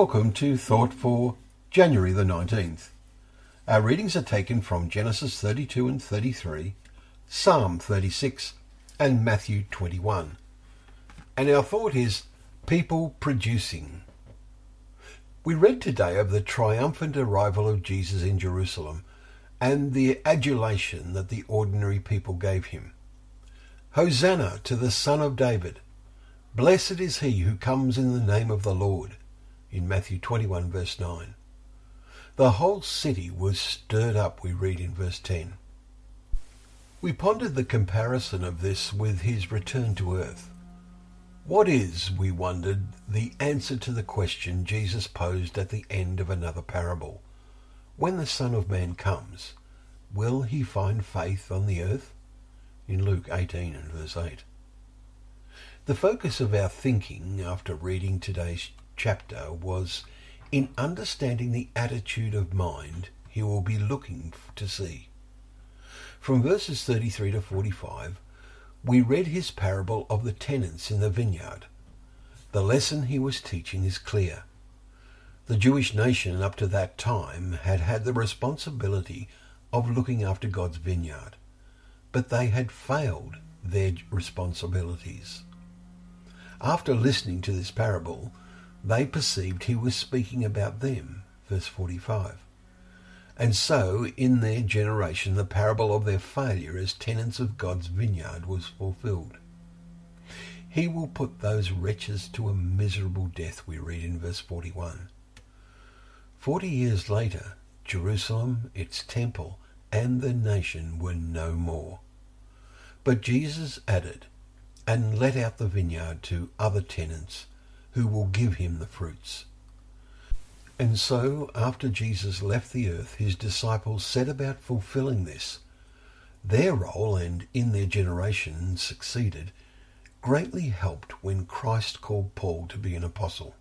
Welcome to Thought for January the 19th. Our readings are taken from Genesis 32 and 33, Psalm 36, and Matthew 21. And our thought is people producing. We read today of the triumphant arrival of Jesus in Jerusalem and the adulation that the ordinary people gave him. Hosanna to the Son of David! Blessed is he who comes in the name of the Lord, in Matthew 21, verse 9. The whole city was stirred up, we read in verse 10. We pondered the comparison of this with his return to earth. What is, we wondered, the answer to the question Jesus posed at the end of another parable? When the Son of Man comes, will he find faith on the earth? In Luke 18 and verse 8. The focus of our thinking after reading today's chapter was in understanding the attitude of mind he will be looking to see. From verses 33 to 45, we read his parable of the tenants in the vineyard. The lesson he was teaching is clear. The Jewish nation up to that time had had the responsibility of looking after God's vineyard, but they had failed their responsibilities. After listening to this parable, they perceived he was speaking about them. Verse 45. And so, in their generation, the parable of their failure as tenants of God's vineyard was fulfilled. He will put those wretches to a miserable death, we read in verse 41. Forty years later, Jerusalem, its temple, and the nation were no more. But Jesus added, and let out the vineyard to other tenants who will give him the fruits. And so, after Jesus left the earth, his disciples set about fulfilling this. Their role, and in their generation succeeded, greatly helped when Christ called Paul to be an apostle.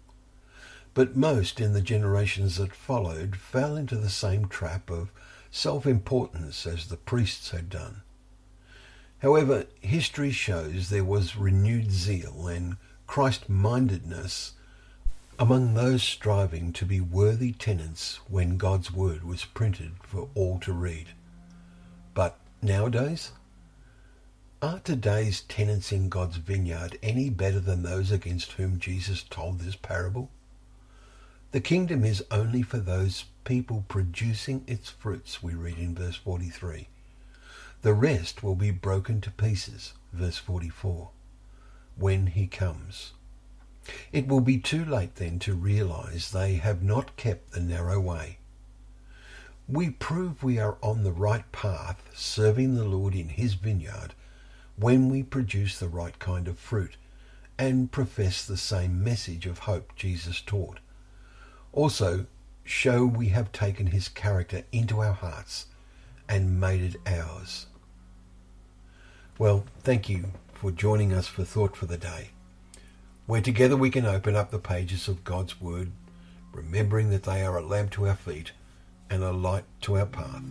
But most in the generations that followed fell into the same trap of self importance as the priests had done. However, history shows there was renewed zeal and Christ mindedness among those striving to be worthy tenants when God's word was printed for all to read. But nowadays, are today's tenants in God's vineyard any better than those against whom Jesus told this parable? The kingdom is only for those people producing its fruits, we read in verse 43. The rest will be broken to pieces, verse 44, when he comes. It will be too late then to realize they have not kept the narrow way. We prove we are on the right path, serving the Lord in his vineyard, when we produce the right kind of fruit and profess the same message of hope Jesus taught. Also, show we have taken his character into our hearts and made it ours. Well, thank you for joining us for Thought for the Day, where together we can open up the pages of God's Word, remembering that they are a lamp to our feet and a light to our path.